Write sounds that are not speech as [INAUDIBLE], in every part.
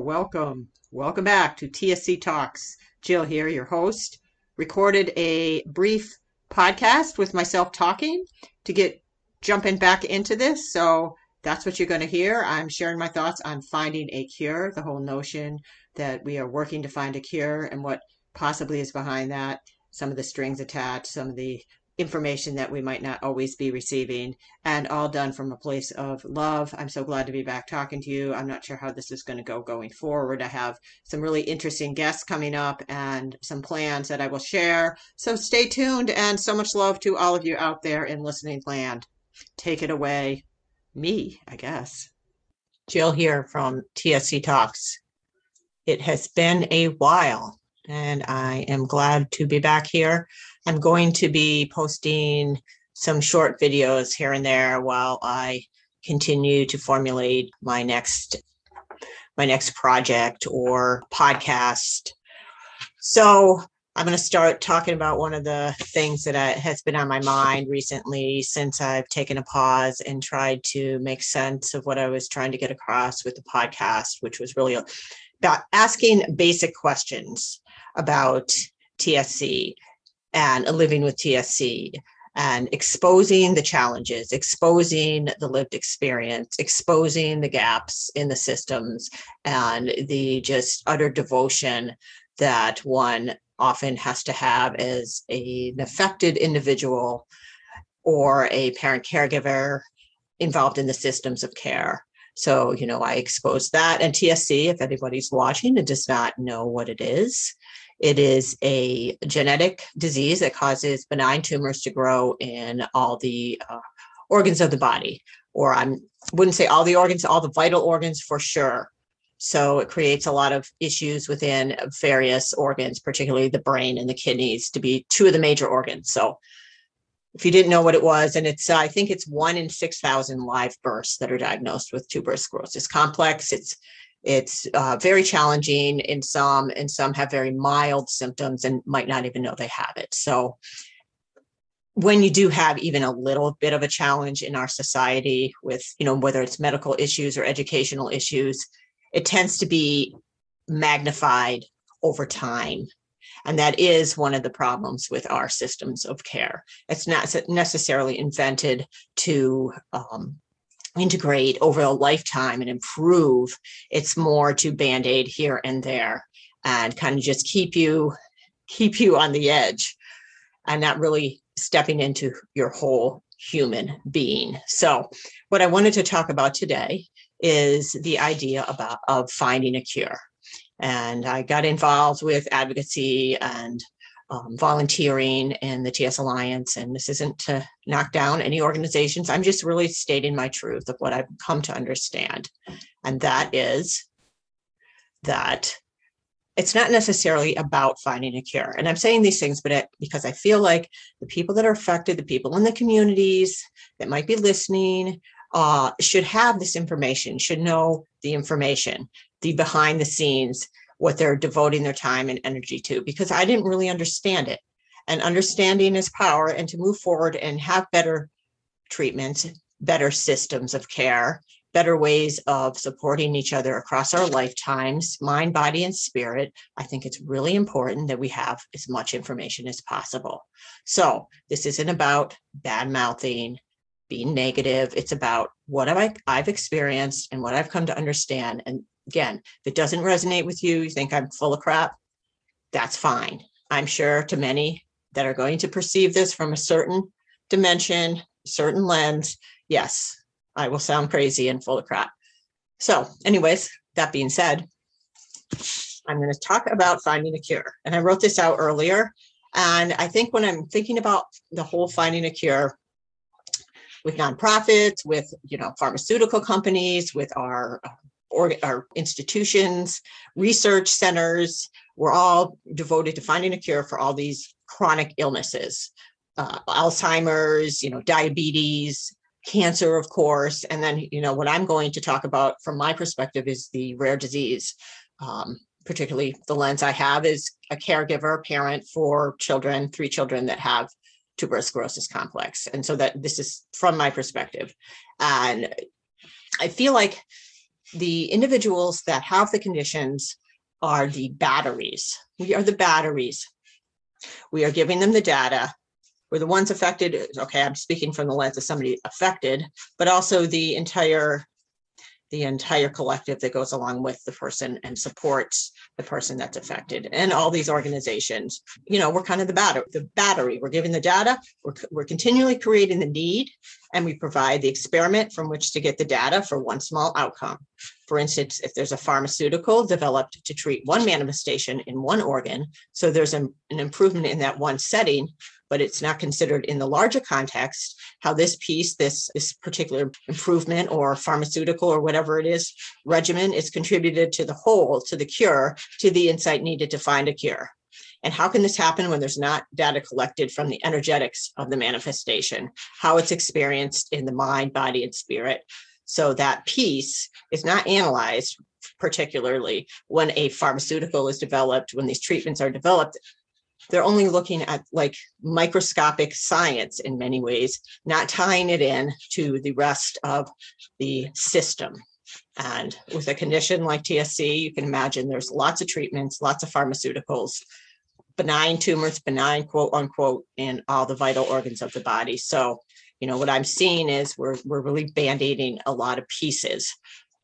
Welcome. Welcome back to TSC Talks. Jill here, your host. Recorded a brief podcast with myself talking to get jumping back into this. So that's what you're going to hear. I'm sharing my thoughts on finding a cure, the whole notion that we are working to find a cure and what possibly is behind that, some of the strings attached, some of the information that we might not always be receiving, and all done from a place of love. I'm so glad to be back talking to you. I'm not sure how this is going to go going forward. I have some really interesting guests coming up and some plans that I will share. So stay tuned and so much love to all of you out there in listening land. Take it away. Me, I guess. Jill here from TSC Talks. It has been a while and I am glad to be back here. I'm going to be posting some short videos here and there while I continue to formulate my next my next project or podcast. So I'm going to start talking about one of the things that I, has been on my mind recently since I've taken a pause and tried to make sense of what I was trying to get across with the podcast, which was really about asking basic questions about TSC and living with TSC and exposing the challenges, exposing the lived experience, exposing the gaps in the systems and the just utter devotion that one often has to have as an affected individual or a parent caregiver involved in the systems of care. So, you know, I expose that. And TSC, if anybody's watching and does not know what it is, it is a genetic disease that causes benign tumors to grow in all the uh, organs of the body, or I wouldn't say all the organs, all the vital organs for sure. So it creates a lot of issues within various organs, particularly the brain and the kidneys, to be two of the major organs. So if you didn't know what it was, and it's I think it's one in six thousand live births that are diagnosed with tuberous sclerosis complex. It's it's uh, very challenging in some, and some have very mild symptoms and might not even know they have it. So, when you do have even a little bit of a challenge in our society with, you know, whether it's medical issues or educational issues, it tends to be magnified over time. And that is one of the problems with our systems of care. It's not necessarily invented to um, integrate over a lifetime and improve. It's more to band-aid here and there and kind of just keep you keep you on the edge and not really stepping into your whole human being. So what I wanted to talk about today is the idea about of finding a cure. And I got involved with advocacy and um, volunteering and the TS Alliance. And this isn't to knock down any organizations. I'm just really stating my truth of what I've come to understand. And that is that it's not necessarily about finding a cure. And I'm saying these things, but it, because I feel like the people that are affected, the people in the communities that might be listening, uh, should have this information, should know the information, the behind the scenes, what they're devoting their time and energy to because I didn't really understand it. And understanding is power, and to move forward and have better treatments, better systems of care, better ways of supporting each other across our lifetimes, mind, body, and spirit. I think it's really important that we have as much information as possible. So, this isn't about bad mouthing, being negative. It's about what I, I've experienced and what I've come to understand. And Again, if it doesn't resonate with you, you think I'm full of crap, that's fine. I'm sure to many that are going to perceive this from a certain dimension, certain lens, yes, I will sound crazy and full of crap. So, anyways, that being said, I'm going to talk about finding a cure. And I wrote this out earlier. And I think when I'm thinking about the whole finding a cure with nonprofits, with you know pharmaceutical companies, with our or, our institutions, research centers, we're all devoted to finding a cure for all these chronic illnesses, uh, Alzheimer's, you know, diabetes, cancer, of course. And then, you know, what I'm going to talk about from my perspective is the rare disease. Um, particularly the lens I have is a caregiver, parent for children, three children that have tuberous sclerosis complex. And so that this is from my perspective. And I feel like the individuals that have the conditions are the batteries. We are the batteries. We are giving them the data. We're the ones affected. Okay, I'm speaking from the lens of somebody affected, but also the entire the entire collective that goes along with the person and supports the person that's affected and all these organizations. You know we're kind of the battery the battery. We're giving the data. We're, we're continually creating the need and we provide the experiment from which to get the data for one small outcome. For instance if there's a pharmaceutical developed to treat one manifestation in one organ so there's an, an improvement in that one setting but it's not considered in the larger context how this piece, this, this particular improvement or pharmaceutical or whatever it is regimen is contributed to the whole, to the cure, to the insight needed to find a cure. And how can this happen when there's not data collected from the energetics of the manifestation, how it's experienced in the mind, body, and spirit? So that piece is not analyzed particularly when a pharmaceutical is developed, when these treatments are developed, they're only looking at like microscopic science in many ways, not tying it in to the rest of the system. And with a condition like TSC, you can imagine there's lots of treatments, lots of pharmaceuticals, benign tumors, benign quote unquote, in all the vital organs of the body. So, you know, what I'm seeing is we're we're really band-aiding a lot of pieces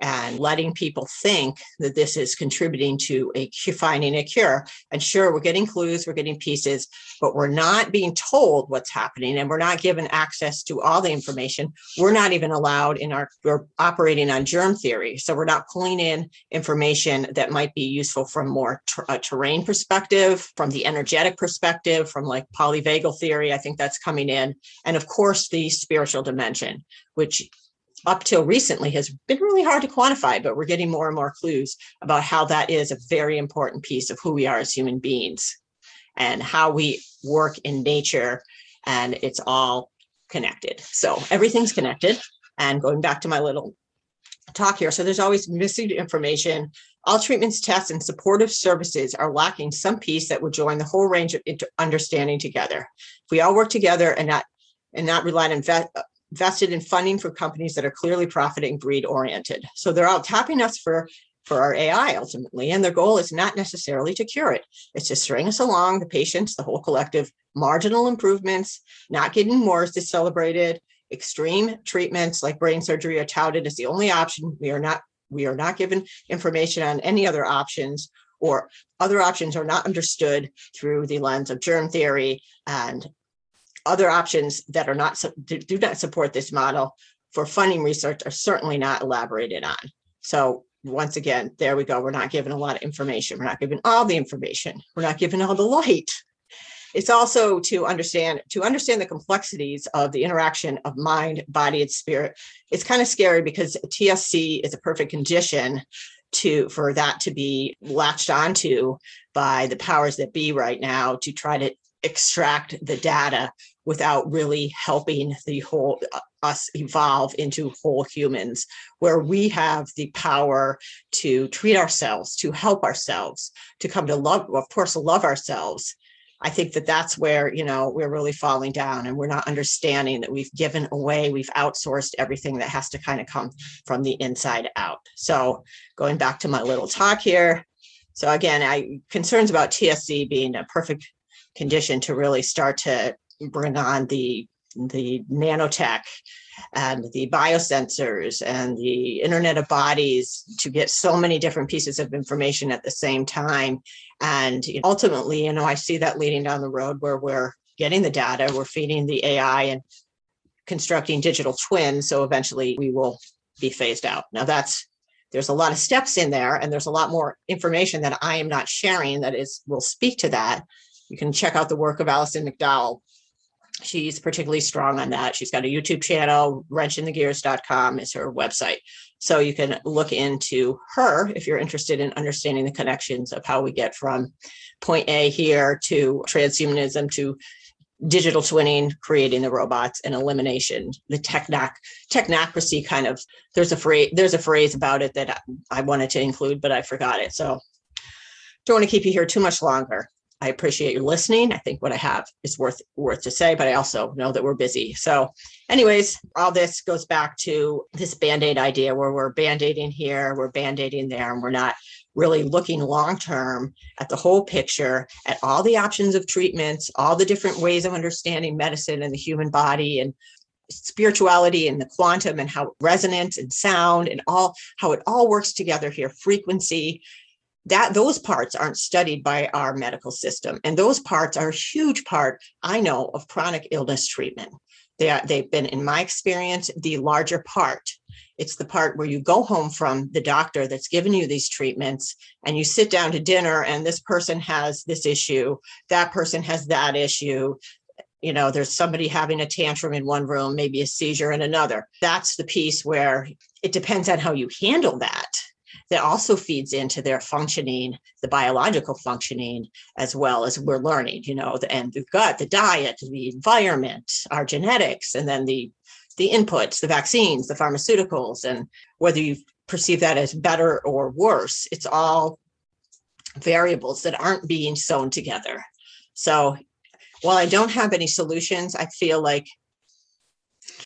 and letting people think that this is contributing to a finding a cure. And sure, we're getting clues, we're getting pieces, but we're not being told what's happening and we're not given access to all the information. We're not even allowed in our, we're operating on germ theory. So we're not pulling in information that might be useful from more ter- a terrain perspective, from the energetic perspective, from like polyvagal theory. I think that's coming in. And of course, the spiritual dimension, which up till recently has been really hard to quantify, but we're getting more and more clues about how that is a very important piece of who we are as human beings and how we work in nature. And it's all connected. So everything's connected. And going back to my little talk here, so there's always missing information. All treatments, tests, and supportive services are lacking some piece that would join the whole range of understanding together. If we all work together and not and not rely on vested in funding for companies that are clearly profiting greed oriented. So they're out tapping us for for our AI ultimately. And their goal is not necessarily to cure it. It's to string us along, the patients, the whole collective, marginal improvements, not getting worse is celebrated. Extreme treatments like brain surgery are touted as the only option. We are not we are not given information on any other options or other options are not understood through the lens of germ theory and other options that are not do not support this model for funding research are certainly not elaborated on. So once again, there we go. We're not given a lot of information. We're not given all the information. We're not given all the light. It's also to understand to understand the complexities of the interaction of mind, body, and spirit. It's kind of scary because TSC is a perfect condition to for that to be latched onto by the powers that be right now to try to extract the data without really helping the whole uh, us evolve into whole humans where we have the power to treat ourselves to help ourselves to come to love of course love ourselves. I think that that's where you know we're really falling down and we're not understanding that we've given away we've outsourced everything that has to kind of come from the inside out. So going back to my little talk here so again i concerns about tsc being a perfect condition to really start to bring on the the nanotech and the biosensors and the internet of bodies to get so many different pieces of information at the same time. And ultimately you know i see that leading down the road where we're getting the data we're feeding the ai and constructing digital twins so eventually we will be phased out. Now that's there's a lot of steps in there and there's a lot more information that i am not sharing that is will speak to that you can check out the work of Alison McDowell she's particularly strong on that. She's got a YouTube channel, wrenchinthegears.com is her website. So you can look into her if you're interested in understanding the connections of how we get from point A here to transhumanism to digital twinning, creating the robots and elimination, the technoc technocracy kind of there's a phrase there's a phrase about it that I wanted to include, but I forgot it. So don't want to keep you here too much longer. I appreciate you listening. I think what I have is worth worth to say, but I also know that we're busy. So, anyways, all this goes back to this band-aid idea where we're band-aiding here, we're band-aiding there, and we're not really looking long term at the whole picture, at all the options of treatments, all the different ways of understanding medicine and the human body and spirituality and the quantum and how resonance and sound and all how it all works together here frequency that those parts aren't studied by our medical system. And those parts are a huge part i know of chronic illness treatment. They are, they've been in my experience the larger part. It's the part where you go home from the doctor that's given you these treatments and you sit down to dinner and this person has this issue that person has that issue. You know there's somebody having a tantrum in one room maybe a seizure in another. That's the piece where it depends on how you handle that that also feeds into their functioning, the biological functioning, as well as we're learning, you know, the, and the gut, the diet, the environment, our genetics, and then the the inputs, the vaccines, the pharmaceuticals, and whether you perceive that as better or worse, it's all variables that aren't being sewn together. So while I don't have any solutions, I feel like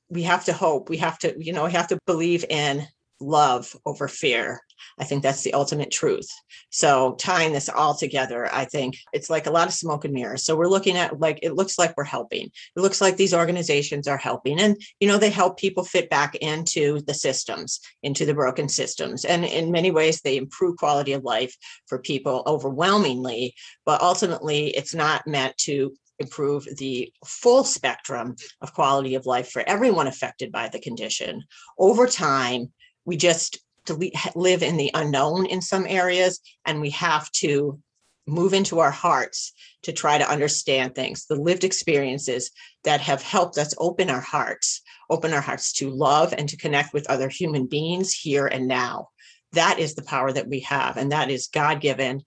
we have to hope, we have to, you know, we have to believe in love over fear. I think that's the ultimate truth. So tying this all together, I think it's like a lot of smoke and mirrors. So we're looking at like it looks like we're helping. It looks like these organizations are helping and you know they help people fit back into the systems, into the broken systems. And in many ways they improve quality of life for people overwhelmingly, but ultimately it's not meant to improve the full spectrum of quality of life for everyone affected by the condition. Over time, we just to live in the unknown in some areas and we have to move into our hearts to try to understand things the lived experiences that have helped us open our hearts open our hearts to love and to connect with other human beings here and now. That is the power that we have and that is god-given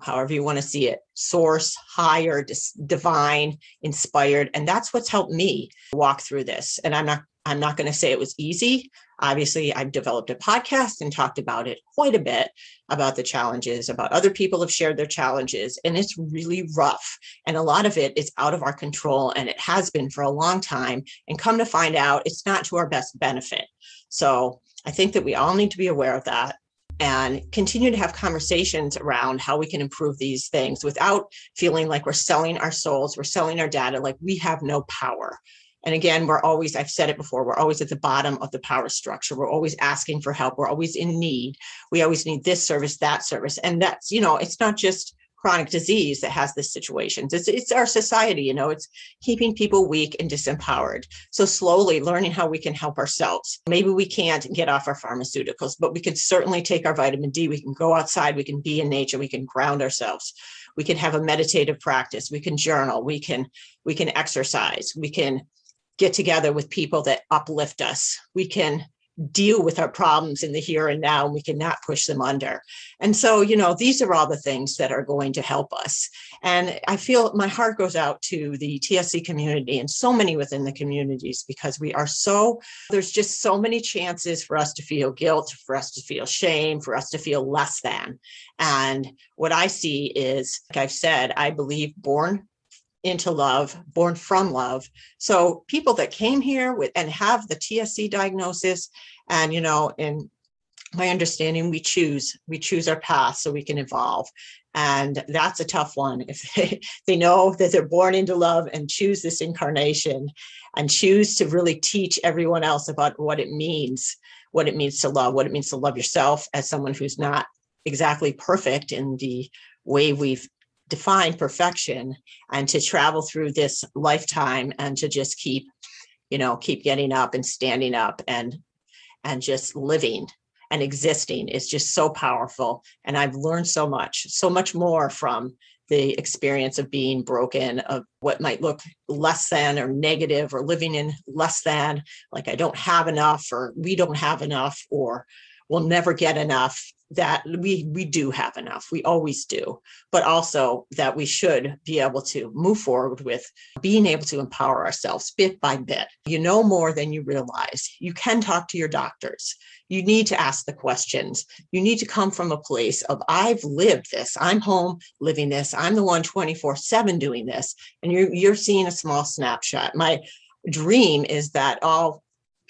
however you want to see it source higher divine inspired and that's what's helped me walk through this. And i'm not i'm not going to say it was easy Obviously, I've developed a podcast and talked about it quite a bit about the challenges, about other people have shared their challenges, and it's really rough. And a lot of it is out of our control, and it has been for a long time. And come to find out, it's not to our best benefit. So I think that we all need to be aware of that and continue to have conversations around how we can improve these things without feeling like we're selling our souls, we're selling our data, like we have no power. And again, we're always, I've said it before, we're always at the bottom of the power structure. We're always asking for help. We're always in need. We always need this service, that service. And that's, you know, it's not just chronic disease that has this situation. It's, it's our society, you know, it's keeping people weak and disempowered. So slowly learning how we can help ourselves. Maybe we can't get off our pharmaceuticals, but we can certainly take our vitamin D. We can go outside, we can be in nature, we can ground ourselves. We can have a meditative practice. We can journal. We can we can exercise. We can get together with people that uplift us. We can deal with our problems in the here and now and we cannot push them under. And so you know these are all the things that are going to help us. And i feel my heart goes out to the tsc community and so many within the communities because we are so there's just so many chances for us to feel guilt for us to feel shame for us to feel less than. And what i see is like i've said i believe born into love, born from love. So people that came here with and have the TSC diagnosis, and you know, in my understanding, we choose we choose our path so we can evolve, and that's a tough one. If they, [LAUGHS] they know that they're born into love and choose this incarnation, and choose to really teach everyone else about what it means, what it means to love, what it means to love yourself as someone who's not exactly perfect in the way we've define perfection and to travel through this lifetime and to just keep you know keep getting up and standing up and and just living and existing is just so powerful. And i've learned so much so much more from the experience of being broken of what might look less than or negative or living in less than like i don't have enough or we don't have enough or we'll never get enough that we we do have enough. We always do. But also that we should be able to move forward with being able to empower ourselves bit by bit. You know more than you realize. You can talk to your doctors. You need to ask the questions. You need to come from a place of i've lived this. I'm home living this. I'm the one 24 7 doing this. And you're you're seeing a small snapshot. My dream is that all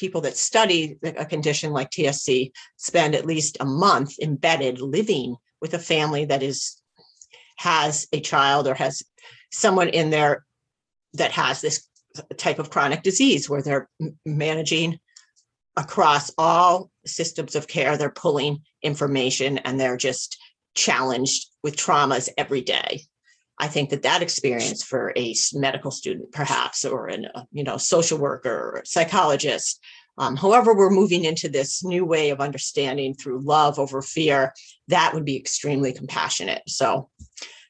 people that study a condition like TSC spend at least a month embedded living with a family that is has a child or has someone in there that has this type of chronic disease where they're managing across all systems of care. They're pulling information and they're just challenged with traumas every day I think that that experience for a medical student, perhaps, or a uh, you know social worker, or psychologist, um, however we're moving into this new way of understanding through love over fear, that would be extremely compassionate. So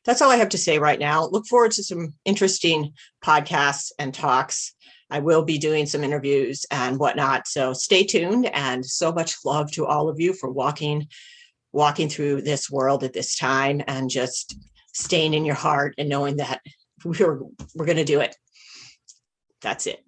that's all I have to say right now. Look forward to some interesting podcasts and talks. I will be doing some interviews and whatnot. So stay tuned and so much love to all of you for walking walking through this world at this time and just staying in your heart and knowing that we're we're going to do it. That's it.